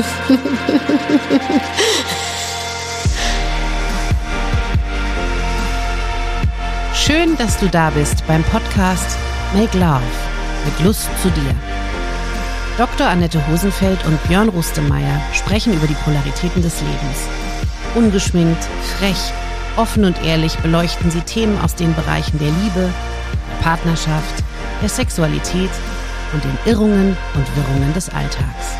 Schön, dass du da bist beim Podcast Make Love mit Lust zu dir. Dr. Annette Hosenfeld und Björn Rustemeyer sprechen über die Polaritäten des Lebens. Ungeschminkt, frech, offen und ehrlich beleuchten sie Themen aus den Bereichen der Liebe, der Partnerschaft, der Sexualität und den Irrungen und Wirrungen des Alltags.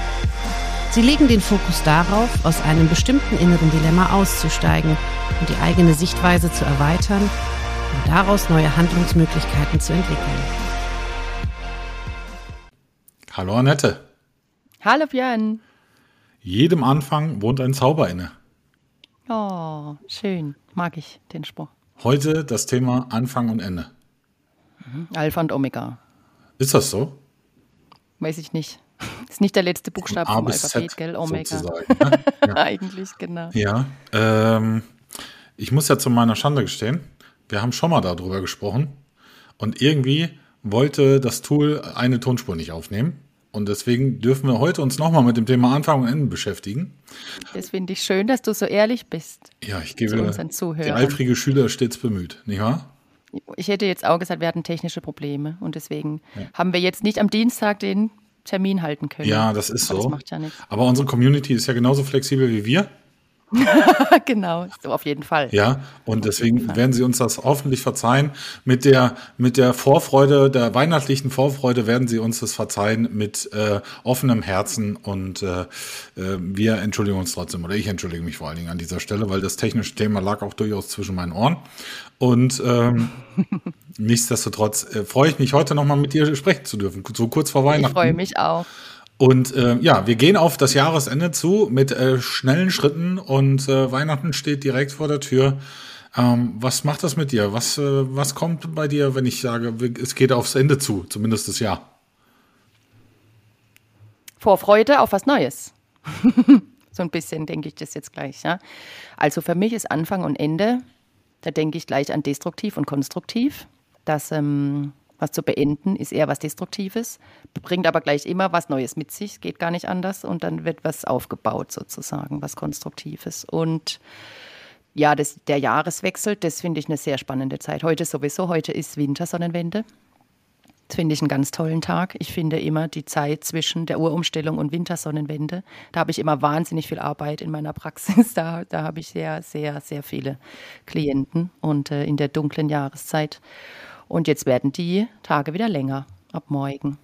Sie legen den Fokus darauf, aus einem bestimmten inneren Dilemma auszusteigen und die eigene Sichtweise zu erweitern und daraus neue Handlungsmöglichkeiten zu entwickeln. Hallo Annette. Hallo Björn. Jedem Anfang wohnt ein Zauber inne. Oh, schön. Mag ich den Spruch. Heute das Thema Anfang und Ende. Mhm. Alpha und Omega. Ist das so? Weiß ich nicht. Ist nicht der letzte Buchstabe vom Alphabet, gell? Omega. Ne? Ja. Eigentlich, genau. Ja. Ähm, ich muss ja zu meiner Schande gestehen, wir haben schon mal darüber gesprochen und irgendwie wollte das Tool eine Tonspur nicht aufnehmen. Und deswegen dürfen wir heute uns nochmal mit dem Thema Anfang und Ende beschäftigen. Das finde ich schön, dass du so ehrlich bist. Ja, ich gebe die eifrige Schüler stets bemüht, nicht wahr? Ich hätte jetzt auch gesagt, wir hatten technische Probleme und deswegen ja. haben wir jetzt nicht am Dienstag den Termin halten können. Ja, das ist so. Das ja Aber unsere Community ist ja genauso flexibel wie wir. genau, so auf jeden Fall. Ja, und deswegen werden Sie uns das hoffentlich verzeihen. Mit der, mit der Vorfreude, der weihnachtlichen Vorfreude werden Sie uns das verzeihen mit äh, offenem Herzen und äh, äh, wir entschuldigen uns trotzdem, oder ich entschuldige mich vor allen Dingen an dieser Stelle, weil das technische Thema lag auch durchaus zwischen meinen Ohren. Und ähm, nichtsdestotrotz äh, freue ich mich heute nochmal mit dir sprechen zu dürfen, so kurz vor Weihnachten. Ich freue mich auch. Und äh, ja, wir gehen auf das Jahresende zu mit äh, schnellen Schritten und äh, Weihnachten steht direkt vor der Tür. Ähm, was macht das mit dir? Was, äh, was kommt bei dir, wenn ich sage, es geht aufs Ende zu, zumindest das Jahr? Vorfreude auf was Neues. so ein bisschen denke ich das jetzt gleich. Ja? Also für mich ist Anfang und Ende, da denke ich gleich an destruktiv und konstruktiv. Dass ähm, was zu beenden ist eher was Destruktives, bringt aber gleich immer was Neues mit sich, geht gar nicht anders und dann wird was aufgebaut sozusagen, was Konstruktives. Und ja, das, der Jahreswechsel, das finde ich eine sehr spannende Zeit. Heute sowieso, heute ist Wintersonnenwende. Das finde ich einen ganz tollen Tag. Ich finde immer die Zeit zwischen der Urumstellung und Wintersonnenwende. Da habe ich immer wahnsinnig viel Arbeit in meiner Praxis. Da, da habe ich sehr, sehr, sehr viele Klienten und äh, in der dunklen Jahreszeit. Und jetzt werden die Tage wieder länger ab morgen.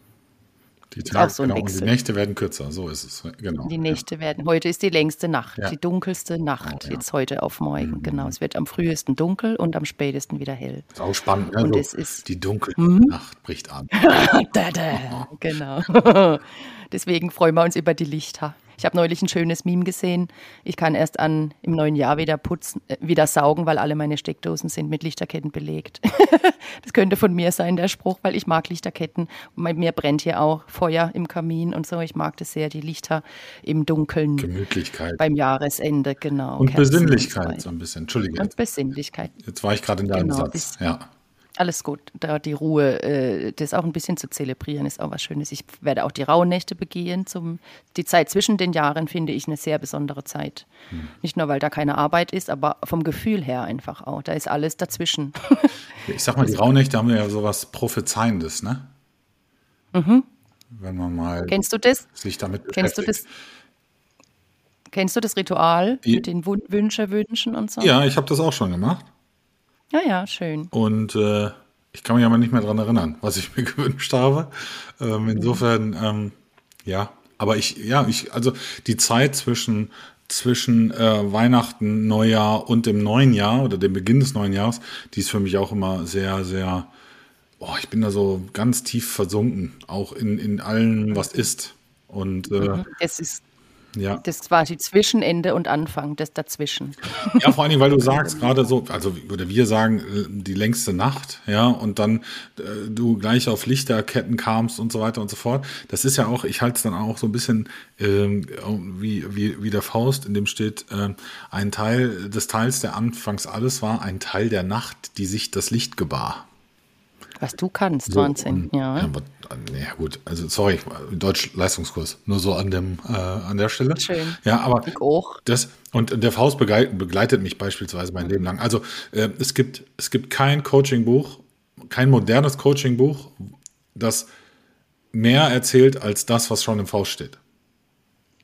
Die Tage, so genau, und die Nächte werden kürzer, so ist es. Genau. Die Nächte ja. werden, heute ist die längste Nacht, ja. die dunkelste Nacht, oh, ja. jetzt heute auf morgen. Mhm. Genau, es wird am frühesten dunkel und am spätesten wieder hell. ist auch spannend, ne? Und so, es ist, die dunkle mhm. Nacht bricht an. da, da. Genau. Deswegen freuen wir uns über die Lichter. Ich habe neulich ein schönes Meme gesehen. Ich kann erst an im neuen Jahr wieder putzen, äh, wieder saugen, weil alle meine Steckdosen sind mit Lichterketten belegt. das könnte von mir sein, der Spruch, weil ich mag Lichterketten. Bei mir brennt hier auch Feuer im Kamin und so. Ich mag das sehr, die Lichter im Dunkeln. Gemütlichkeit. Beim Jahresende, genau. Und Kerzen Besinnlichkeit und so ein bisschen. Entschuldige. Und Besinnlichkeit. Jetzt war ich gerade in deinem genau, Satz. Ja. Alles gut. Da die Ruhe, äh, das auch ein bisschen zu zelebrieren, ist auch was Schönes. Ich werde auch die Rauhnächte begehen. Zum, die Zeit zwischen den Jahren finde ich eine sehr besondere Zeit. Hm. Nicht nur, weil da keine Arbeit ist, aber vom Gefühl her einfach auch. Da ist alles dazwischen. ich sag mal, die Rauhnächte haben ja sowas Prophezeiendes, ne? Mhm. Wenn man mal Kennst du das? sich damit beschäftigt. Kennst du das? Kennst du das Ritual mit den Wünsche wünschen und so? Ja, ich habe das auch schon gemacht. Ja, ja, schön. Und äh, ich kann mich aber nicht mehr daran erinnern, was ich mir gewünscht habe. Ähm, insofern, ähm, ja, aber ich, ja, ich, also die Zeit zwischen zwischen äh, Weihnachten, Neujahr und dem neuen Jahr oder dem Beginn des neuen Jahres, die ist für mich auch immer sehr, sehr, boah, ich bin da so ganz tief versunken, auch in, in allem, was ist. Und äh, mhm. es ist ja. Das ist quasi Zwischenende und Anfang, das dazwischen. Ja, vor allen Dingen, weil du sagst gerade so, also oder wir sagen äh, die längste Nacht, ja, und dann äh, du gleich auf Lichterketten kamst und so weiter und so fort. Das ist ja auch, ich halte es dann auch so ein bisschen ähm, wie, wie, wie der Faust, in dem steht, äh, ein Teil des Teils, der anfangs alles war, ein Teil der Nacht, die sich das Licht gebar. Was du kannst, so, Wahnsinn, ja. Ja, ja, gut, also sorry, Deutsch-Leistungskurs, nur so an dem äh, an der Stelle. Schön. Ja, aber das und der Faust begleitet, begleitet mich beispielsweise mein Leben lang. Also äh, es gibt es gibt kein Coaching-Buch, kein modernes Coaching-Buch, das mehr erzählt als das, was schon im Faust steht.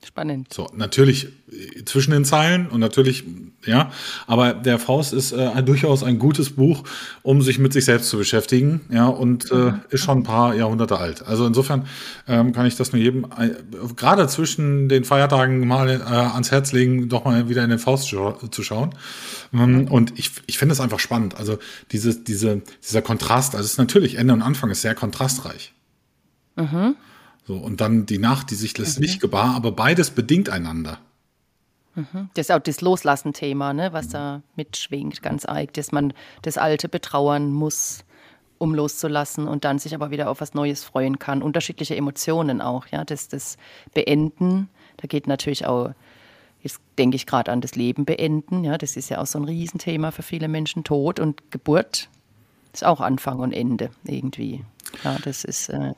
Spannend. So, natürlich äh, zwischen den Zeilen und natürlich, ja, aber der Faust ist äh, durchaus ein gutes Buch, um sich mit sich selbst zu beschäftigen, ja, und äh, ist schon ein paar Jahrhunderte alt. Also insofern ähm, kann ich das nur jedem, äh, gerade zwischen den Feiertagen mal äh, ans Herz legen, doch mal wieder in den Faust zu, schauen. Ähm, und ich, ich finde es einfach spannend. Also diese, diese, dieser Kontrast, also es ist natürlich Ende und Anfang ist sehr kontrastreich. Mhm. So, und dann die Nacht, die sich lässt mhm. nicht gebar, aber beides bedingt einander. Mhm. Das ist auch das Loslassen-Thema, ne, was mhm. da mitschwingt, ganz eigen, dass man das Alte betrauern muss, um loszulassen und dann sich aber wieder auf was Neues freuen kann. Unterschiedliche Emotionen auch, ja, das, das Beenden, da geht natürlich auch, jetzt denke ich gerade an das Leben beenden, ja, das ist ja auch so ein Riesenthema für viele Menschen, Tod und Geburt ist auch Anfang und Ende irgendwie. Ja, das ist äh,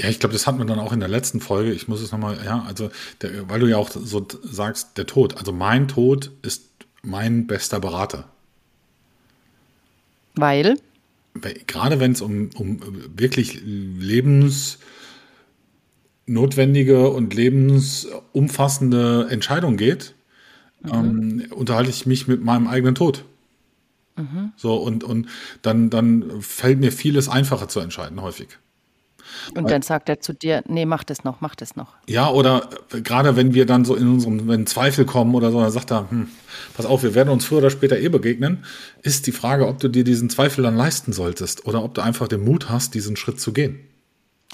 ja, ich glaube, das hatten wir dann auch in der letzten Folge. Ich muss es nochmal, ja, also, der, weil du ja auch so sagst, der Tod. Also mein Tod ist mein bester Berater. Weil? weil gerade wenn es um, um wirklich lebensnotwendige und lebensumfassende Entscheidungen geht, mhm. ähm, unterhalte ich mich mit meinem eigenen Tod. Mhm. So, und, und dann, dann fällt mir vieles einfacher zu entscheiden, häufig. Und dann sagt er zu dir, nee, mach das noch, mach das noch. Ja, oder gerade wenn wir dann so in unserem, wenn Zweifel kommen oder so, dann sagt er, hm, pass auf, wir werden uns früher oder später eh begegnen, ist die Frage, ob du dir diesen Zweifel dann leisten solltest oder ob du einfach den Mut hast, diesen Schritt zu gehen.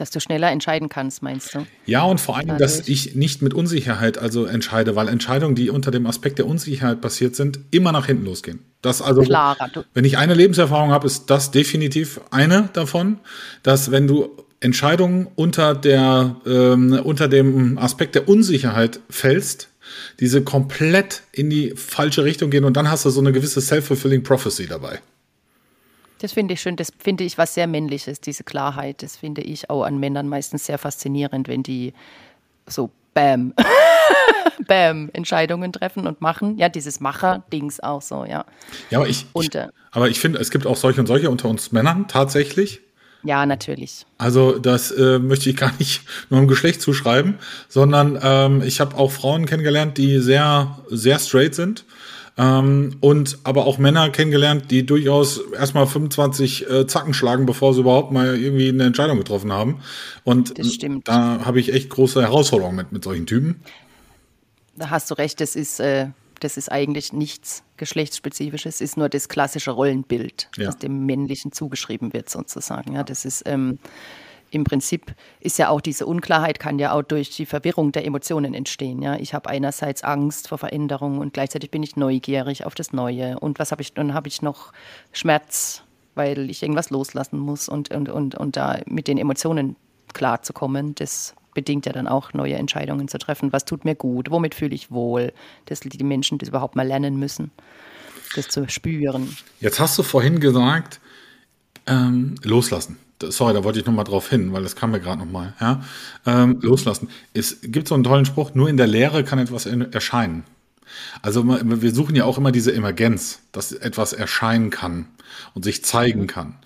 Dass du schneller entscheiden kannst, meinst du? Ja, und vor allem, dass ich nicht mit Unsicherheit also entscheide, weil Entscheidungen, die unter dem Aspekt der Unsicherheit passiert sind, immer nach hinten losgehen. Das also, Klarer, wenn ich eine Lebenserfahrung habe, ist das definitiv eine davon, dass wenn du Entscheidungen unter, der, ähm, unter dem Aspekt der Unsicherheit fällst, diese komplett in die falsche Richtung gehen und dann hast du so eine gewisse self-fulfilling prophecy dabei. Das finde ich schön, das finde ich was sehr männliches, diese Klarheit. Das finde ich auch an Männern meistens sehr faszinierend, wenn die so Bam, Bam, Entscheidungen treffen und machen. Ja, dieses Macher-Dings auch so, ja. Ja, aber ich, und, äh, aber ich finde, es gibt auch solche und solche unter uns Männern tatsächlich. Ja, natürlich. Also das äh, möchte ich gar nicht nur im Geschlecht zuschreiben, sondern ähm, ich habe auch Frauen kennengelernt, die sehr, sehr straight sind. Ähm, und aber auch Männer kennengelernt, die durchaus erstmal 25 äh, Zacken schlagen, bevor sie überhaupt mal irgendwie eine Entscheidung getroffen haben. Und da habe ich echt große Herausforderungen mit, mit solchen Typen. Da hast du recht, das ist äh, das ist eigentlich nichts geschlechtsspezifisches, ist nur das klassische Rollenbild, ja. das dem Männlichen zugeschrieben wird sozusagen. Ja, das ist ähm, im Prinzip ist ja auch diese Unklarheit kann ja auch durch die Verwirrung der Emotionen entstehen. Ja, ich habe einerseits Angst vor Veränderung und gleichzeitig bin ich neugierig auf das Neue. Und was habe ich? Dann habe ich noch Schmerz, weil ich irgendwas loslassen muss und und und und da mit den Emotionen klarzukommen, das bedingt ja dann auch neue Entscheidungen zu treffen. Was tut mir gut? Womit fühle ich wohl? Dass die Menschen das überhaupt mal lernen müssen, das zu spüren. Jetzt hast du vorhin gesagt, ähm, loslassen. Sorry, da wollte ich nochmal drauf hin, weil das kam mir gerade nochmal. Ja? Ähm, loslassen. Es gibt so einen tollen Spruch, nur in der Lehre kann etwas erscheinen. Also wir suchen ja auch immer diese Emergenz, dass etwas erscheinen kann und sich zeigen kann.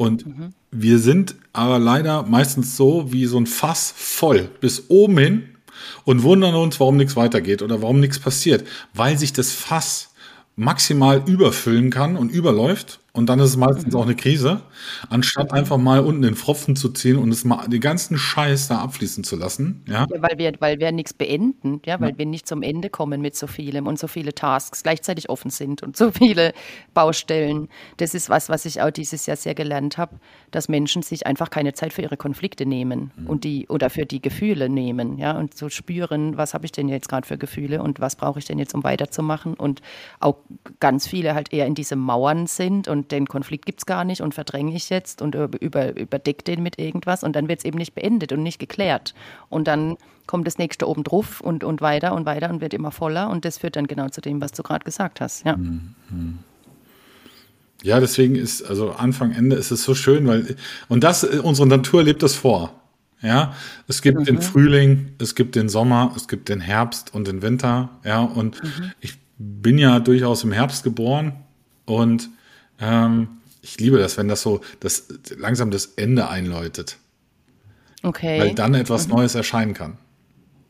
Und mhm. wir sind aber leider meistens so wie so ein Fass voll bis oben hin und wundern uns, warum nichts weitergeht oder warum nichts passiert, weil sich das Fass maximal überfüllen kann und überläuft und dann ist es meistens auch eine Krise, anstatt einfach mal unten den Pfropfen zu ziehen und es mal den ganzen Scheiß da abfließen zu lassen. Ja, ja weil wir, weil wir nichts beenden, ja, weil ja. wir nicht zum Ende kommen mit so vielem und so viele Tasks gleichzeitig offen sind und so viele Baustellen. Das ist was, was ich auch dieses Jahr sehr gelernt habe, dass Menschen sich einfach keine Zeit für ihre Konflikte nehmen mhm. und die oder für die Gefühle nehmen, ja, und so spüren, was habe ich denn jetzt gerade für Gefühle und was brauche ich denn jetzt, um weiterzumachen und auch ganz viele halt eher in diese Mauern sind und und den Konflikt gibt es gar nicht und verdränge ich jetzt und über, überdecke den mit irgendwas und dann wird es eben nicht beendet und nicht geklärt. Und dann kommt das nächste oben drauf und, und weiter und weiter und wird immer voller und das führt dann genau zu dem, was du gerade gesagt hast. Ja. Mhm. Ja, deswegen ist, also Anfang, Ende ist es so schön, weil, und das, unsere Natur lebt das vor. Ja, es gibt mhm. den Frühling, es gibt den Sommer, es gibt den Herbst und den Winter. Ja, und mhm. ich bin ja durchaus im Herbst geboren und ähm, ich liebe das, wenn das so das langsam das Ende einläutet. Okay. Weil dann etwas mhm. Neues erscheinen kann.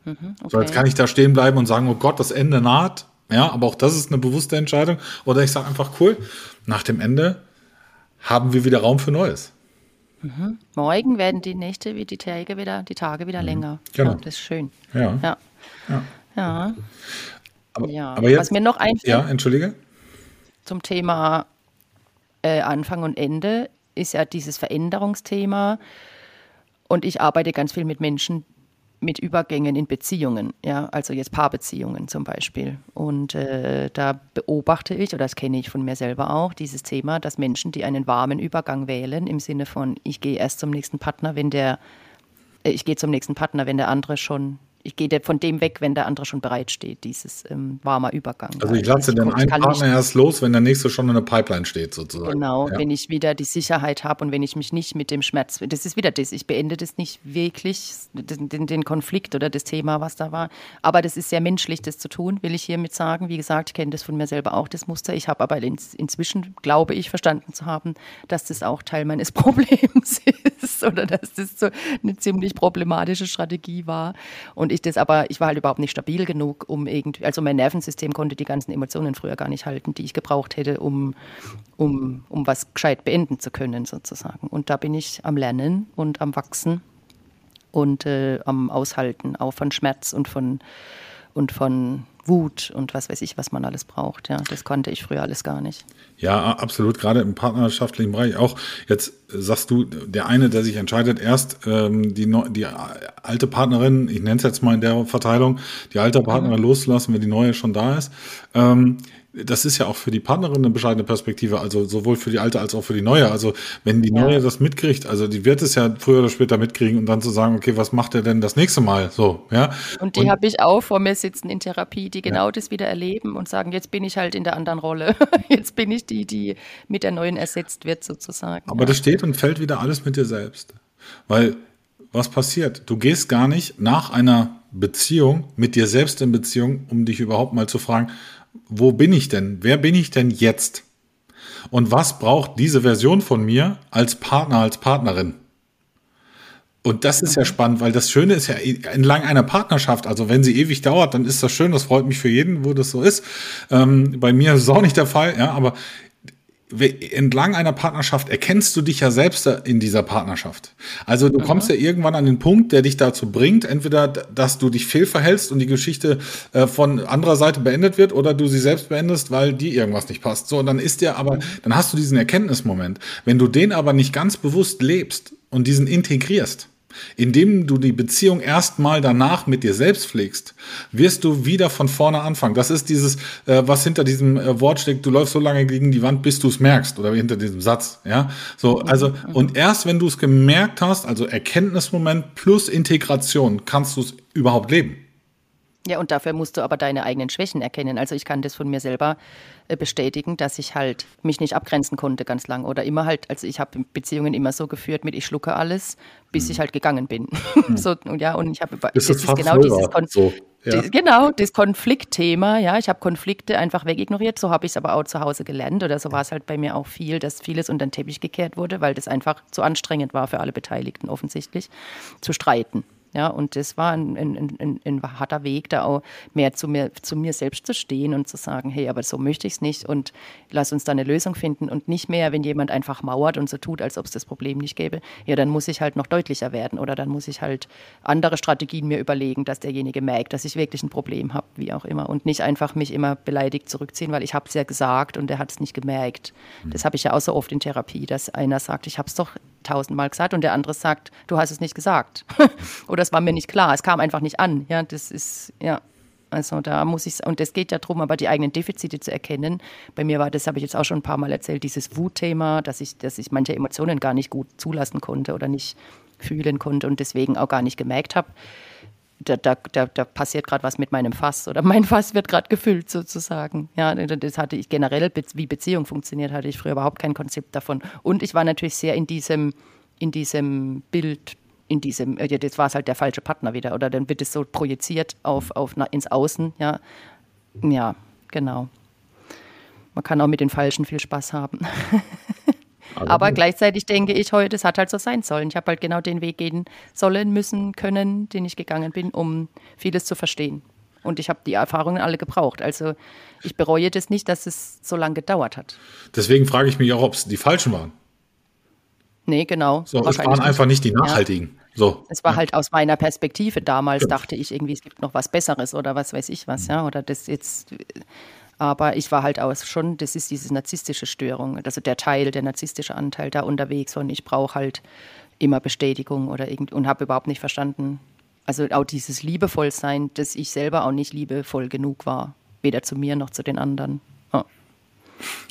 Mhm, okay. So, jetzt kann ich da stehen bleiben und sagen, oh Gott, das Ende naht. Ja, aber auch das ist eine bewusste Entscheidung. Oder ich sage einfach, cool, nach dem Ende haben wir wieder Raum für Neues. Mhm. Morgen werden die Nächte wie die Tage wieder, die Tage wieder mhm. länger. Genau. Ja, das ist schön. Ja. Ja. ja. ja. Aber, aber jetzt, Was mir noch einfällt. Ja, entschuldige. Zum Thema äh, Anfang und Ende ist ja dieses Veränderungsthema. Und ich arbeite ganz viel mit Menschen, mit Übergängen in Beziehungen, ja, also jetzt Paarbeziehungen zum Beispiel. Und äh, da beobachte ich, oder das kenne ich von mir selber auch, dieses Thema, dass Menschen, die einen warmen Übergang wählen, im Sinne von, ich gehe erst zum nächsten Partner, wenn der, äh, ich gehe zum nächsten Partner, wenn der andere schon ich gehe von dem weg, wenn der andere schon bereitsteht, dieses ähm, warmer Übergang. Also ich lasse den einen Partner erst los, wenn der nächste schon in der Pipeline steht, sozusagen. Genau, ja. wenn ich wieder die Sicherheit habe und wenn ich mich nicht mit dem Schmerz, das ist wieder das, ich beende das nicht wirklich, den, den, Konflikt oder das Thema, was da war. Aber das ist sehr menschlich, das zu tun, will ich hiermit sagen. Wie gesagt, ich kenne das von mir selber auch, das Muster. Ich habe aber in, inzwischen, glaube ich, verstanden zu haben, dass das auch Teil meines Problems ist oder dass das so eine ziemlich problematische Strategie war. Und ich das aber, ich war halt überhaupt nicht stabil genug, um irgendwie, also mein Nervensystem konnte die ganzen Emotionen früher gar nicht halten, die ich gebraucht hätte, um, um, um was gescheit beenden zu können, sozusagen. Und da bin ich am Lernen und am Wachsen und äh, am Aushalten, auch von Schmerz und von, und von Wut und was weiß ich, was man alles braucht. Ja, das konnte ich früher alles gar nicht. Ja, absolut. Gerade im partnerschaftlichen Bereich auch. Jetzt sagst du, der eine, der sich entscheidet, erst ähm, die, die alte Partnerin, ich nenne es jetzt mal in der Verteilung, die alte Partnerin mhm. loszulassen, wenn die neue schon da ist. Ähm, das ist ja auch für die Partnerin eine bescheidene Perspektive, also sowohl für die alte als auch für die neue. Also wenn die neue das mitkriegt, also die wird es ja früher oder später mitkriegen und dann zu sagen, okay, was macht er denn das nächste Mal? So, ja. Und die habe ich auch vor mir sitzen in Therapie, die genau ja. das wieder erleben und sagen, jetzt bin ich halt in der anderen Rolle. jetzt bin ich die, die mit der neuen ersetzt wird sozusagen. Aber ja. das steht und fällt wieder alles mit dir selbst. Weil was passiert? Du gehst gar nicht nach einer Beziehung mit dir selbst in Beziehung, um dich überhaupt mal zu fragen, wo bin ich denn? Wer bin ich denn jetzt? Und was braucht diese Version von mir als Partner, als Partnerin? Und das ist ja spannend, weil das Schöne ist ja entlang einer Partnerschaft, also wenn sie ewig dauert, dann ist das schön, das freut mich für jeden, wo das so ist. Ähm, bei mir ist es auch nicht der Fall, ja, aber entlang einer Partnerschaft erkennst du dich ja selbst in dieser Partnerschaft. Also du kommst ja irgendwann an den Punkt, der dich dazu bringt, entweder, dass du dich fehlverhältst und die Geschichte äh, von anderer Seite beendet wird oder du sie selbst beendest, weil dir irgendwas nicht passt. So, und dann ist dir aber, dann hast du diesen Erkenntnismoment. Wenn du den aber nicht ganz bewusst lebst und diesen integrierst, indem du die Beziehung erstmal danach mit dir selbst pflegst, wirst du wieder von vorne anfangen. Das ist dieses, äh, was hinter diesem äh, Wort steckt, du läufst so lange gegen die Wand, bis du es merkst, oder hinter diesem Satz, ja. So, also, und erst wenn du es gemerkt hast, also Erkenntnismoment plus Integration, kannst du es überhaupt leben. Ja, und dafür musst du aber deine eigenen Schwächen erkennen. Also ich kann das von mir selber äh, bestätigen, dass ich halt mich nicht abgrenzen konnte ganz lang oder immer halt, also ich habe Beziehungen immer so geführt mit ich schlucke alles, bis mhm. ich halt gegangen bin. Mhm. so, ja, und ich habe das, das ist genau dieses Kon so, ja. genau das Konfliktthema. Ja, ich habe Konflikte einfach wegignoriert. So habe ich es aber auch zu Hause gelernt oder so war es halt bei mir auch viel, dass vieles unter den Teppich gekehrt wurde, weil das einfach zu anstrengend war für alle Beteiligten offensichtlich zu streiten. Ja, und das war ein, ein, ein, ein, harter Weg, da auch mehr zu mir, zu mir selbst zu stehen und zu sagen, hey, aber so möchte ich es nicht und lass uns da eine Lösung finden und nicht mehr, wenn jemand einfach mauert und so tut, als ob es das Problem nicht gäbe, ja, dann muss ich halt noch deutlicher werden oder dann muss ich halt andere Strategien mir überlegen, dass derjenige merkt, dass ich wirklich ein Problem habe, wie auch immer und nicht einfach mich immer beleidigt zurückziehen, weil ich habe es ja gesagt und er hat es nicht gemerkt. Das habe ich ja auch so oft in Therapie, dass einer sagt, ich habe es doch tausendmal gesagt und der andere sagt, du hast es nicht gesagt. Oder es war mir nicht klar, es kam einfach nicht an. Ja, das ist, ja. Also da muss ich, und es geht ja darum, aber die eigenen Defizite zu erkennen. Bei mir war das, habe ich jetzt auch schon ein paar Mal erzählt, dieses Wutthema, dass ich, dass ich manche Emotionen gar nicht gut zulassen konnte oder nicht fühlen konnte und deswegen auch gar nicht gemerkt habe, da, da, da, da passiert gerade was mit meinem Fass oder mein Fass wird gerade gefüllt sozusagen. Ja, das hatte ich generell, wie Beziehung funktioniert, hatte ich früher überhaupt kein Konzept davon. Und ich war natürlich sehr in diesem, in diesem Bild, in diesem, ja, das war es halt der falsche Partner wieder oder dann wird es so projiziert auf, auf ins Außen, ja. Ja, genau. Man kann auch mit den Falschen viel Spaß haben. Aber gleichzeitig denke ich heute, es hat halt so sein sollen. Ich habe halt genau den Weg gehen sollen, müssen, können, den ich gegangen bin, um vieles zu verstehen. Und ich habe die Erfahrungen alle gebraucht. Also ich bereue das nicht, dass es so lange gedauert hat. Deswegen frage ich mich auch, ob es die falschen waren. Nee, genau. So, es waren einfach nicht die nachhaltigen. Ja. So. Es war ja. halt aus meiner Perspektive damals, ja. dachte ich irgendwie, es gibt noch was Besseres oder was weiß ich was, ja. Oder das jetzt aber ich war halt auch schon, das ist diese narzisstische Störung, also der Teil, der narzisstische Anteil da unterwegs und ich brauche halt immer Bestätigung oder irgend und habe überhaupt nicht verstanden, also auch dieses Liebevollsein, dass ich selber auch nicht liebevoll genug war, weder zu mir noch zu den anderen.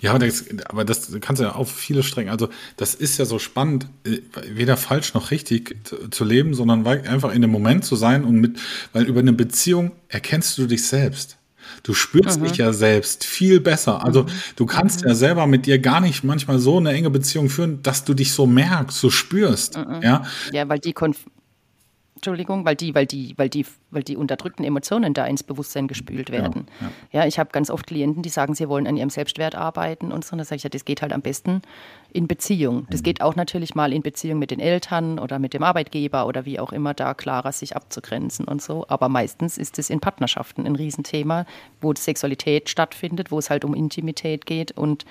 Ja. Ja, das, aber das kannst du ja auf viele Stränge. Also, das ist ja so spannend, äh, weder falsch noch richtig zu leben, sondern einfach in dem Moment zu sein und mit, weil über eine Beziehung erkennst du dich selbst. Du spürst mhm. dich ja selbst viel besser. Also mhm. du kannst mhm. ja selber mit dir gar nicht manchmal so eine enge Beziehung führen, dass du dich so merkst, so spürst. Mhm. Ja? ja, weil die Konf Entschuldigung, weil die, weil die, weil die, weil die unterdrückten Emotionen da ins Bewusstsein gespült werden. Ja, ja. ja ich habe ganz oft Klienten, die sagen, sie wollen an ihrem Selbstwert arbeiten und so. Und da sage ich ja, das geht halt am besten in Beziehung. Das mhm. geht auch natürlich mal in Beziehung mit den Eltern oder mit dem Arbeitgeber oder wie auch immer da klarer sich abzugrenzen und so. Aber meistens ist es in Partnerschaften ein Riesenthema, wo Sexualität stattfindet, wo es halt um Intimität geht und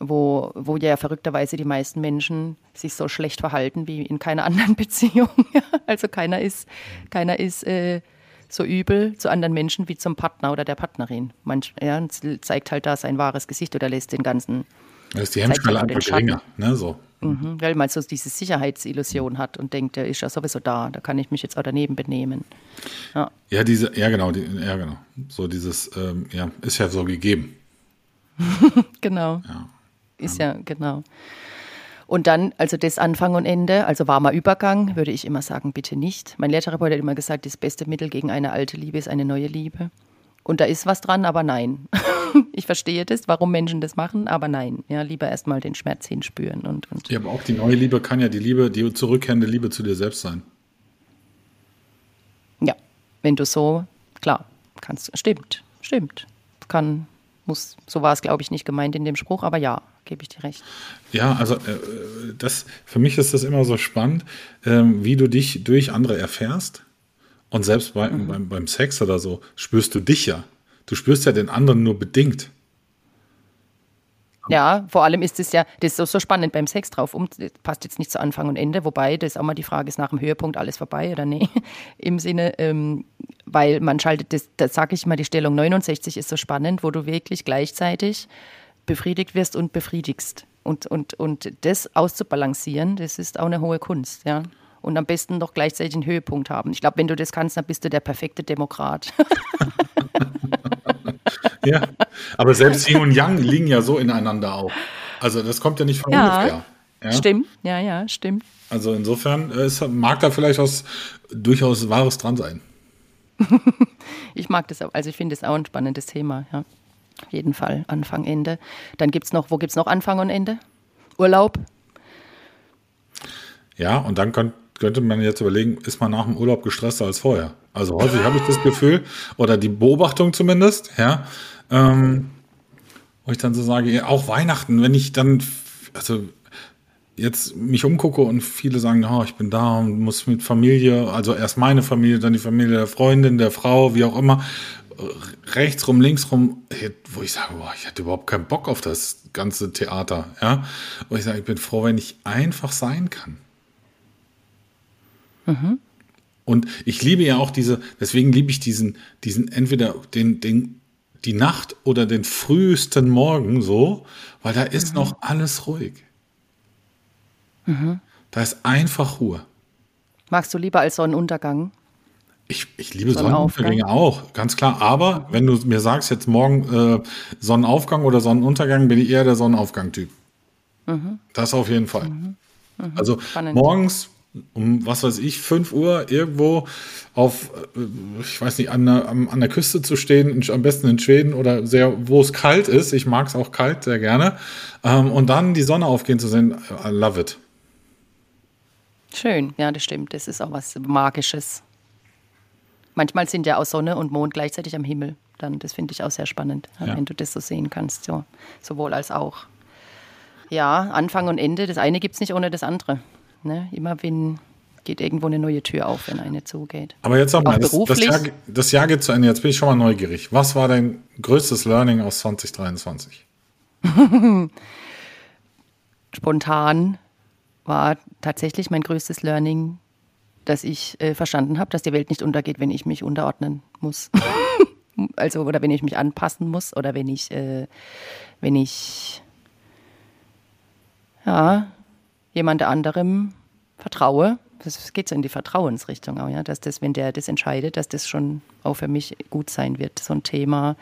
wo, wo ja verrückterweise die meisten Menschen sich so schlecht verhalten wie in keiner anderen Beziehung. also keiner ist, keiner ist äh, so übel zu anderen Menschen wie zum Partner oder der Partnerin. Manch, ja, zeigt halt da sein wahres Gesicht oder lässt den ganzen. Da ist die Hemmschwelle einfach geringer, ne? So. Mhm, weil man so diese Sicherheitsillusion hat und denkt, der ist ja sowieso da, da kann ich mich jetzt auch daneben benehmen. Ja, ja diese, ja genau, die, ja genau. So dieses, ähm, ja, ist ja so gegeben. genau. Ja. Ist ja, genau. Und dann, also das Anfang und Ende, also warmer Übergang, würde ich immer sagen, bitte nicht. Mein Lehrtherapeut hat immer gesagt, das beste Mittel gegen eine alte Liebe ist eine neue Liebe. Und da ist was dran, aber nein. ich verstehe das, warum Menschen das machen, aber nein. Ja, lieber erstmal den Schmerz hinspüren. Und, und ja, aber auch die neue Liebe kann ja die Liebe, die zurückkehrende Liebe zu dir selbst sein. Ja, wenn du so, klar, kannst, stimmt, stimmt. Kann, muss, so war es, glaube ich, nicht gemeint in dem Spruch, aber ja, gebe ich dir recht. Ja, also äh, das, für mich ist das immer so spannend, ähm, wie du dich durch andere erfährst. Und selbst bei, mhm. beim, beim Sex oder so spürst du dich ja. Du spürst ja den anderen nur bedingt. Ja, vor allem ist es ja, das ist so spannend beim Sex drauf, um, passt jetzt nicht zu Anfang und Ende, wobei das auch mal die Frage ist, nach dem Höhepunkt alles vorbei oder nee, im Sinne, ähm, weil man schaltet, das, das sage ich mal, die Stellung 69 ist so spannend, wo du wirklich gleichzeitig befriedigt wirst und befriedigst. Und, und, und das auszubalancieren, das ist auch eine hohe Kunst, ja. Und am besten noch gleichzeitig einen Höhepunkt haben. Ich glaube, wenn du das kannst, dann bist du der perfekte Demokrat. ja, aber selbst Yin und Yang liegen ja so ineinander auch. Also das kommt ja nicht von ja, ungefähr. Ja? Stimmt, ja, ja, stimmt. Also insofern es mag da vielleicht was durchaus Wahres dran sein. ich mag das auch, also ich finde es auch ein spannendes Thema, ja. Auf jeden Fall, Anfang, Ende. Dann gibt es noch, wo gibt es noch Anfang und Ende? Urlaub? Ja, und dann könnt, könnte man jetzt überlegen, ist man nach dem Urlaub gestresster als vorher? Also häufig habe ich das Gefühl, oder die Beobachtung zumindest, ja, ähm, wo ich dann so sage, auch Weihnachten, wenn ich dann, also jetzt mich umgucke und viele sagen, oh, ich bin da und muss mit Familie, also erst meine Familie, dann die Familie der Freundin, der Frau, wie auch immer, rechts rum, links rum, wo ich sage, boah, ich hatte überhaupt keinen Bock auf das ganze Theater, ja. Wo ich sage, ich bin froh, wenn ich einfach sein kann. Mhm. Und ich liebe ja auch diese, deswegen liebe ich diesen, diesen entweder den, den, die Nacht oder den frühesten Morgen so, weil da ist mhm. noch alles ruhig. Mhm. Da ist einfach Ruhe. Magst du lieber als Sonnenuntergang? Ich, ich liebe Sonnenuntergänge auch, ganz klar. Aber wenn du mir sagst, jetzt morgen äh, Sonnenaufgang oder Sonnenuntergang, bin ich eher der Sonnenaufgang-Typ. Mhm. Das auf jeden Fall. Mhm. Mhm. Also Spannend. morgens um, was weiß ich, 5 Uhr irgendwo auf, äh, ich weiß nicht, an der, an der Küste zu stehen, am besten in Schweden oder sehr, wo es kalt ist. Ich mag es auch kalt sehr gerne. Ähm, und dann die Sonne aufgehen zu sehen, I love it. Schön, ja, das stimmt. Das ist auch was Magisches. Manchmal sind ja auch Sonne und Mond gleichzeitig am Himmel. Dann, das finde ich auch sehr spannend, ja. wenn du das so sehen kannst. So. Sowohl als auch. Ja, Anfang und Ende, das eine gibt es nicht ohne das andere. Ne? Immer wenn geht irgendwo eine neue Tür auf, wenn eine zugeht. Aber jetzt sag mal, das, das, Jahr, das Jahr geht zu Ende. Jetzt bin ich schon mal neugierig. Was war dein größtes Learning aus 2023? Spontan war tatsächlich mein größtes Learning, dass ich äh, verstanden habe, dass die Welt nicht untergeht, wenn ich mich unterordnen muss. also, oder wenn ich mich anpassen muss oder wenn ich, äh, wenn ich ja, jemand anderem vertraue. Das geht so in die Vertrauensrichtung auch, ja, dass das, wenn der das entscheidet, dass das schon auch für mich gut sein wird. So ein Thema,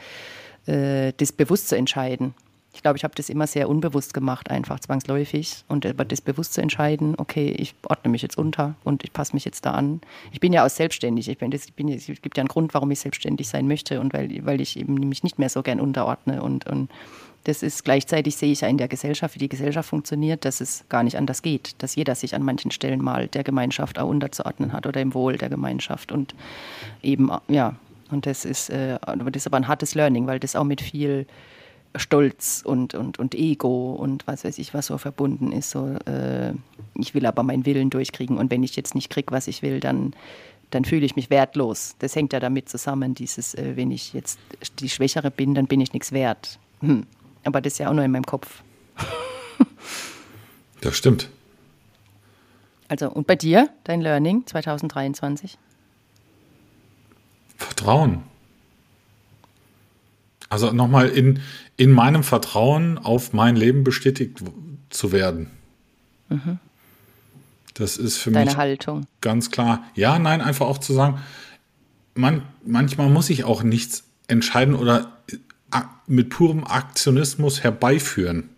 äh, das bewusst zu entscheiden. Ich glaube, ich habe das immer sehr unbewusst gemacht, einfach zwangsläufig. Und aber das bewusst zu entscheiden, okay, ich ordne mich jetzt unter und ich passe mich jetzt da an. Ich bin ja auch selbstständig. Ich bin, das, ich bin, es gibt ja einen Grund, warum ich selbstständig sein möchte und weil, weil ich eben mich nicht mehr so gern unterordne. Und, und das ist gleichzeitig sehe ich ja in der Gesellschaft, wie die Gesellschaft funktioniert, dass es gar nicht anders geht, dass jeder sich an manchen Stellen mal der Gemeinschaft auch unterzuordnen hat oder im Wohl der Gemeinschaft. Und eben, ja, und das ist, äh, das ist aber ein hartes Learning, weil das auch mit viel Stolz und, und, und Ego und was weiß ich, was so verbunden ist. So, äh, ich will aber meinen Willen durchkriegen und wenn ich jetzt nicht kriege, was ich will, dann, dann fühle ich mich wertlos. Das hängt ja damit zusammen, dieses, äh, wenn ich jetzt die Schwächere bin, dann bin ich nichts wert. Hm. Aber das ist ja auch nur in meinem Kopf. das stimmt. Also, und bei dir, dein Learning 2023? Vertrauen. Also nochmal in, in meinem Vertrauen auf mein Leben bestätigt zu werden. Mhm. Das ist für Deine mich Haltung. ganz klar. Ja, nein, einfach auch zu sagen, man, manchmal muss ich auch nichts entscheiden oder äh, mit purem Aktionismus herbeiführen,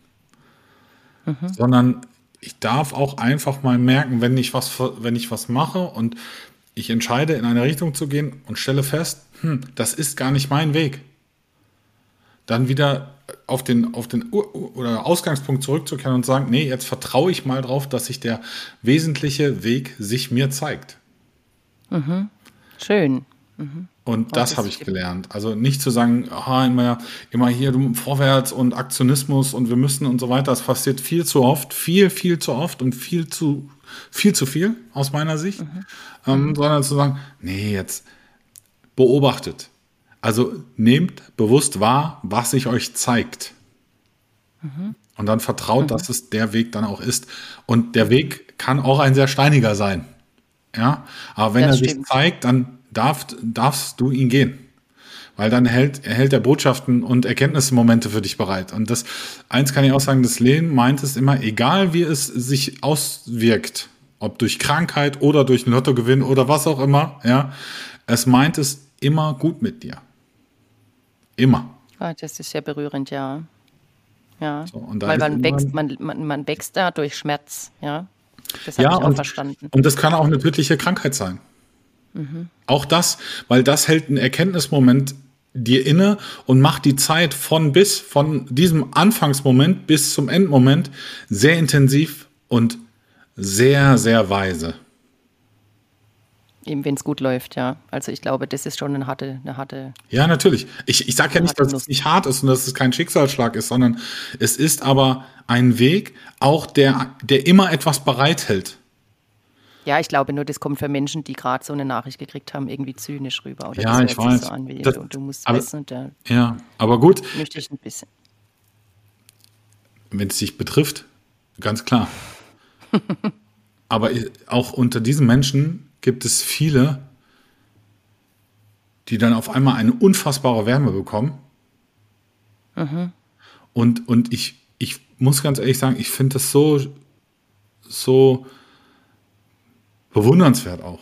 mhm. sondern ich darf auch einfach mal merken, wenn ich was, wenn ich was mache und ich entscheide, in eine Richtung zu gehen und stelle fest, hm, das ist gar nicht mein Weg dann wieder auf den, auf den oder Ausgangspunkt zurückzukehren und sagen, nee, jetzt vertraue ich mal drauf, dass sich der wesentliche Weg sich mir zeigt. Mhm. Schön. Mhm. Und das habe ich gelernt. Also nicht zu sagen, aha, immer, immer hier du, vorwärts und Aktionismus und wir müssen und so weiter. Das passiert viel zu oft, viel, viel zu oft und viel zu viel zu viel aus meiner Sicht. Mhm. Ähm, sondern zu sagen, nee, jetzt beobachtet. Also nehmt bewusst wahr, was sich euch zeigt. Mhm. Und dann vertraut, mhm. dass es der Weg dann auch ist. Und der Weg kann auch ein sehr steiniger sein. Ja, aber wenn das er stimmt. sich zeigt, dann darf, darfst du ihn gehen. Weil dann hält, erhält er Botschaften und Erkenntnismomente für dich bereit. Und das, eins kann ich auch sagen, das Lehen meint es immer, egal wie es sich auswirkt, ob durch Krankheit oder durch einen Lottogewinn oder was auch immer, ja, es meint es immer gut mit dir. Immer. Ah, das ist sehr berührend, ja. Ja, so, weil man wächst, man, man, man wächst da durch Schmerz, ja. Das habe ja, ich auch und, verstanden. Und das kann auch eine tödliche Krankheit sein. Mhm. Auch das, weil das hält einen Erkenntnismoment dir inne und macht die Zeit von bis, von diesem Anfangsmoment bis zum Endmoment sehr intensiv und sehr, sehr weise. Eben wenn es gut läuft, ja. Also ich glaube, das ist schon eine harte, eine harte. Ja, natürlich. Ich, ich sage ja nicht, dass es nicht hart ist und dass es kein Schicksalsschlag ist, sondern es ist aber ein Weg, auch der, der immer etwas bereithält. Ja, ich glaube nur, das kommt für Menschen, die gerade so eine Nachricht gekriegt haben, irgendwie zynisch rüber. Oder ja, ich weiß. So an, das, du, du, musst aber, wissen. Der, ja, aber gut. Möchte ich ein bisschen. Wenn es dich betrifft, ganz klar. aber auch unter diesen Menschen gibt es viele, die dann auf einmal eine unfassbare Wärme bekommen. Mhm. Und, und ich, ich muss ganz ehrlich sagen, ich finde das so, so bewundernswert auch.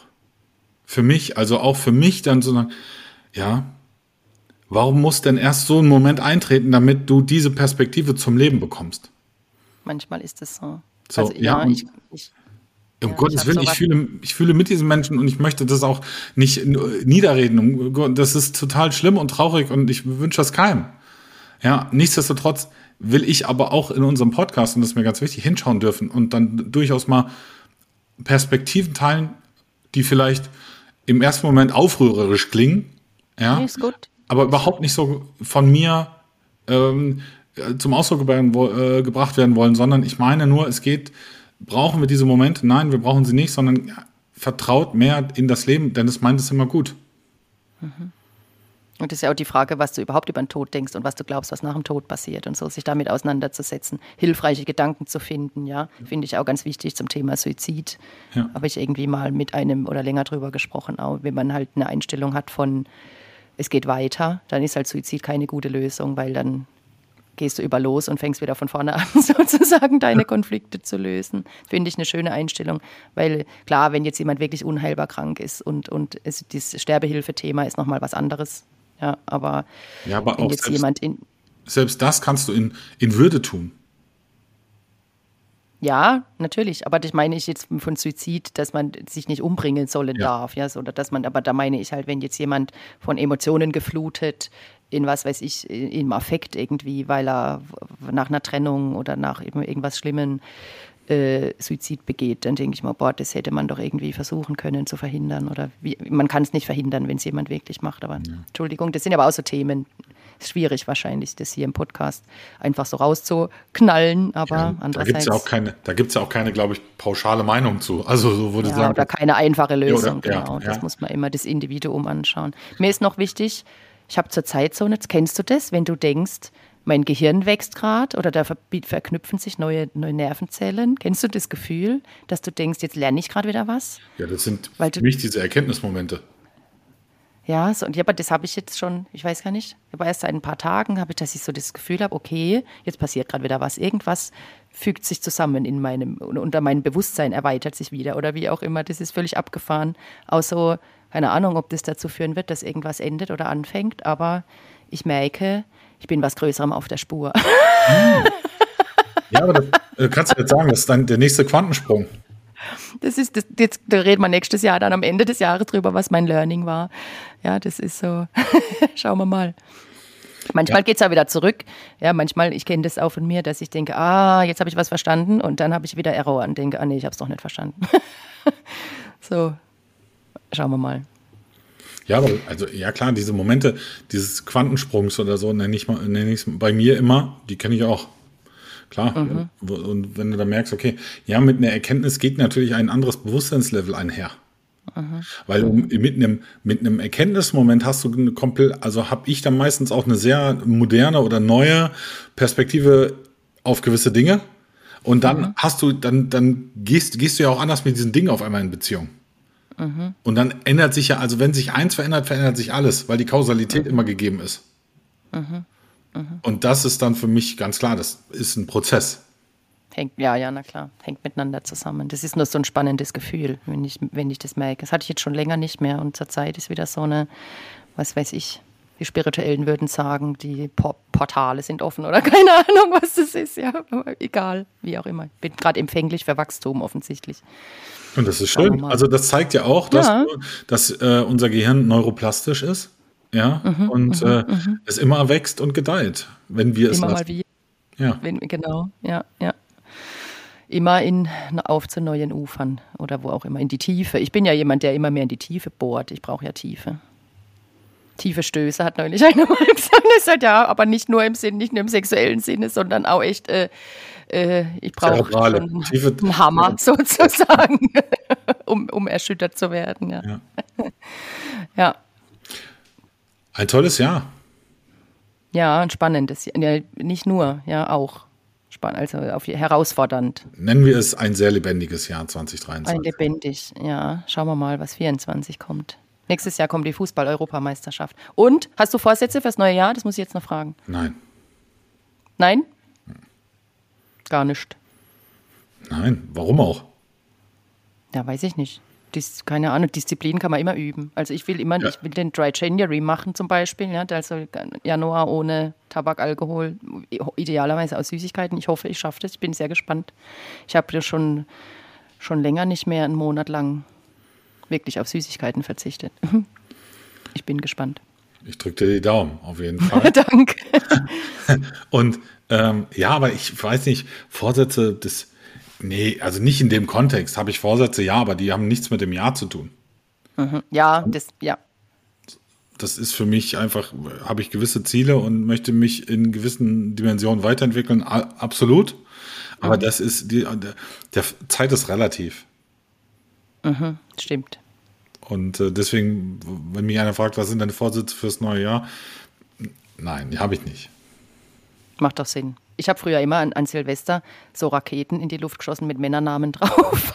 Für mich, also auch für mich dann so, ja, warum muss denn erst so ein Moment eintreten, damit du diese Perspektive zum Leben bekommst? Manchmal ist es so. so also, ja, ja ich, ich Um ja, Gottes Willen, ich fühle, ich fühle mit diesen Menschen und ich möchte das auch nicht niederreden. Das ist total schlimm und traurig und ich wünsche das keinem. Ja, nichtsdestotrotz will ich aber auch in unserem Podcast, und das ist mir ganz wichtig, hinschauen dürfen und dann durchaus mal Perspektiven teilen, die vielleicht im ersten Moment aufrührerisch klingen. Ja, ist gut. aber überhaupt nicht so von mir ähm, zum Ausdruck äh, gebracht werden wollen, sondern ich meine nur, es geht Brauchen wir diese Momente? Nein, wir brauchen sie nicht, sondern vertraut mehr in das Leben, denn es meint es immer gut. Mhm. Und das ist ja auch die Frage, was du überhaupt über den Tod denkst und was du glaubst, was nach dem Tod passiert und so, sich damit auseinanderzusetzen, hilfreiche Gedanken zu finden, ja, finde ich auch ganz wichtig zum Thema Suizid. Ja. Habe ich irgendwie mal mit einem oder länger drüber gesprochen, auch wenn man halt eine Einstellung hat von, es geht weiter, dann ist halt Suizid keine gute Lösung, weil dann gehst du über los und fängst wieder von vorne an, sozusagen deine Konflikte zu lösen. Finde ich eine schöne Einstellung, weil klar, wenn jetzt jemand wirklich unheilbar krank ist und, und es, dieses Sterbehilfe-Thema ist nochmal was anderes. Ja, aber, ja, aber wenn jetzt selbst, jemand in. Selbst das kannst du in, in Würde tun. Ja, natürlich. Aber das meine ich jetzt von Suizid, dass man sich nicht umbringen sollen ja. darf. Ja, oder dass man, aber da meine ich halt, wenn jetzt jemand von Emotionen geflutet in was weiß ich, im Affekt irgendwie, weil er nach einer Trennung oder nach irgendwas Schlimmen äh, Suizid begeht, dann denke ich mal, boah, das hätte man doch irgendwie versuchen können zu verhindern. Oder wie, man kann es nicht verhindern, wenn es jemand wirklich macht. Aber ja. Entschuldigung, das sind aber auch so Themen. Ist schwierig wahrscheinlich, das hier im Podcast einfach so rauszuknallen. Aber ja, andererseits. Da gibt es ja auch keine, glaube ich, pauschale Meinung zu. Also so würde ja, sagen. Oder keine einfache Lösung, oder, genau. das muss man immer das Individuum anschauen. Mir ist noch wichtig, ich habe zurzeit so eine, kennst du das, wenn du denkst, mein Gehirn wächst gerade oder da verknüpfen sich neue, neue Nervenzellen. Kennst du das Gefühl, dass du denkst, jetzt lerne ich gerade wieder was? Ja, das sind Weil für mich diese Erkenntnismomente. Ja, so, und ja, aber das habe ich jetzt schon, ich weiß gar nicht, aber erst seit ein paar Tagen habe ich, dass ich so das Gefühl habe, okay, jetzt passiert gerade wieder was. Irgendwas fügt sich zusammen in meinem, unter meinem Bewusstsein erweitert sich wieder oder wie auch immer. Das ist völlig abgefahren. Auch so, keine Ahnung, ob das dazu führen wird, dass irgendwas endet oder anfängt, aber ich merke, ich bin was Größerem auf der Spur. Hm. Ja, aber das, äh, kannst du jetzt sagen, das ist dann der nächste Quantensprung. Das ist, das, jetzt, da reden wir nächstes Jahr dann am Ende des Jahres drüber, was mein Learning war. Ja, das ist so, schauen wir mal. Manchmal ja. geht es auch wieder zurück. Ja, manchmal, ich kenne das auch von mir, dass ich denke, ah, jetzt habe ich was verstanden und dann habe ich wieder Error und denke, ah nee, ich habe es doch nicht verstanden. so, Schauen wir mal. Ja, aber also ja klar, diese Momente dieses Quantensprungs oder so nenne ich mal nenne ich bei mir immer, die kenne ich auch. Klar. Mhm. Und wenn du da merkst, okay, ja, mit einer Erkenntnis geht natürlich ein anderes Bewusstseinslevel einher. Mhm. Weil mit einem, mit einem Erkenntnismoment hast du eine komplett, also habe ich dann meistens auch eine sehr moderne oder neue Perspektive auf gewisse Dinge. Und dann mhm. hast du, dann, dann gehst, gehst du ja auch anders mit diesen Dingen auf einmal in Beziehung. Mhm. Und dann ändert sich ja, also wenn sich eins verändert, verändert sich alles, weil die Kausalität mhm. immer gegeben ist. Mhm. Und das ist dann für mich ganz klar, das ist ein Prozess. Hängt, ja, ja, na klar, hängt miteinander zusammen. Das ist nur so ein spannendes Gefühl, wenn ich, wenn ich das merke. Das hatte ich jetzt schon länger nicht mehr und zurzeit ist wieder so eine, was weiß ich, die Spirituellen würden sagen, die Portale sind offen oder keine Ahnung, was das ist, ja, egal, wie auch immer. Ich bin gerade empfänglich für Wachstum offensichtlich. Und das ist schön. Also das zeigt ja auch, dass, ja. dass äh, unser Gehirn neuroplastisch ist. Ja, mhm, und mhm, äh, mhm. es immer wächst und gedeiht, wenn wir es immer mal wie. Ja. Wenn, genau, ja, ja. Immer in, auf zu neuen Ufern oder wo auch immer, in die Tiefe. Ich bin ja jemand, der immer mehr in die Tiefe bohrt. Ich brauche ja Tiefe. Tiefe Stöße, hat neulich einer mal gesagt. Das halt ja, aber nicht nur im Sinn, nicht nur im sexuellen Sinne, sondern auch echt äh, äh, ich brauche einen, einen Hammer sozusagen, um, um erschüttert zu werden. Ja. ja. ja. Ein tolles Jahr. Ja, ein spannendes Jahr. Ja, nicht nur, ja, auch. Spannend, also auf, herausfordernd. Nennen wir es ein sehr lebendiges Jahr 2023. Ein lebendig, ja. Schauen wir mal, was 24 kommt. Nächstes Jahr kommt die Fußball-Europameisterschaft. Und hast du Vorsätze fürs neue Jahr? Das muss ich jetzt noch fragen. Nein. Nein? Gar nicht. Nein, warum auch? Ja, weiß ich nicht. Dis, keine Ahnung, Disziplin kann man immer üben. Also ich will immer, ja. ich will den Dry January machen zum Beispiel, ja, also Januar ohne Tabak, Alkohol, idealerweise aus Süßigkeiten. Ich hoffe, ich schaffe das. Ich bin sehr gespannt. Ich habe ja schon schon länger nicht mehr einen Monat lang wirklich auf Süßigkeiten verzichtet. Ich bin gespannt. Ich drücke dir die Daumen, auf jeden Fall. Danke. Und ähm, ja, aber ich weiß nicht, Vorsätze, das, nee, also nicht in dem Kontext habe ich Vorsätze, ja, aber die haben nichts mit dem Jahr zu tun. Mhm. Ja, das, ja. Das ist für mich einfach, habe ich gewisse Ziele und möchte mich in gewissen Dimensionen weiterentwickeln, absolut. Aber mhm. das ist, die, der, der Zeit ist relativ. Mhm, stimmt. Und äh, deswegen, wenn mich einer fragt, was sind deine Vorsätze fürs neue Jahr? Nein, die habe ich nicht. Macht doch Sinn. Ich habe früher immer an, an, Silvester so Raketen in die Luft geschossen mit Männernamen drauf.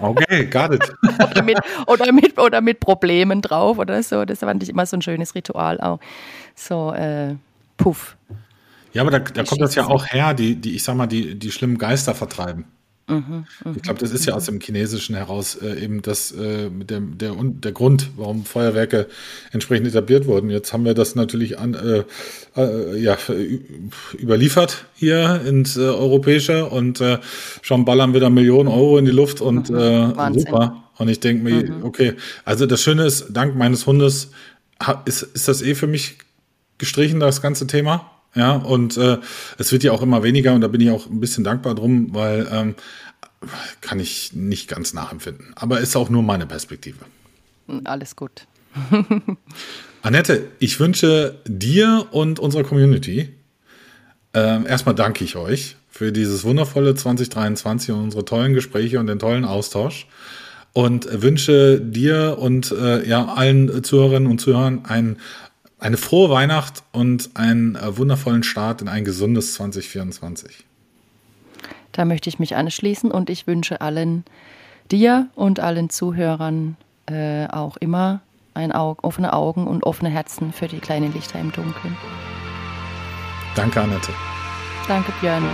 Okay, got it. oder, mit, oder, mit, oder mit Problemen drauf oder so. Das fand ich immer so ein schönes Ritual auch. So, äh, puff. Ja, aber da, da kommt das ja auch her, die, die, ich sag mal, die, die schlimmen Geister vertreiben. Mhm, ich glaube, das ist ja aus dem Chinesischen heraus äh, eben das äh, der, der, der Grund, warum Feuerwerke entsprechend etabliert wurden. Jetzt haben wir das natürlich an, äh, äh, ja, überliefert hier ins äh, Europäische und äh, schon ballern wir da Millionen Euro in die Luft und mhm, super. Und ich denke mir, mhm. okay, also das Schöne ist, dank meines Hundes ist, ist das eh für mich gestrichen, das ganze Thema. Ja, und äh, es wird ja auch immer weniger und da bin ich auch ein bisschen dankbar drum, weil ähm, kann ich nicht ganz nachempfinden. Aber ist auch nur meine Perspektive. Alles gut. Annette, ich wünsche dir und unserer Community äh, erstmal danke ich euch für dieses wundervolle 2023 und unsere tollen Gespräche und den tollen Austausch und wünsche dir und äh, ja allen Zuhörerinnen und Zuhörern einen eine frohe Weihnacht und einen äh, wundervollen Start in ein gesundes 2024. Da möchte ich mich anschließen und ich wünsche allen dir und allen Zuhörern äh, auch immer ein Auge, offene Augen und offene Herzen für die kleinen Lichter im Dunkeln. Danke, Annette. Danke, Björn.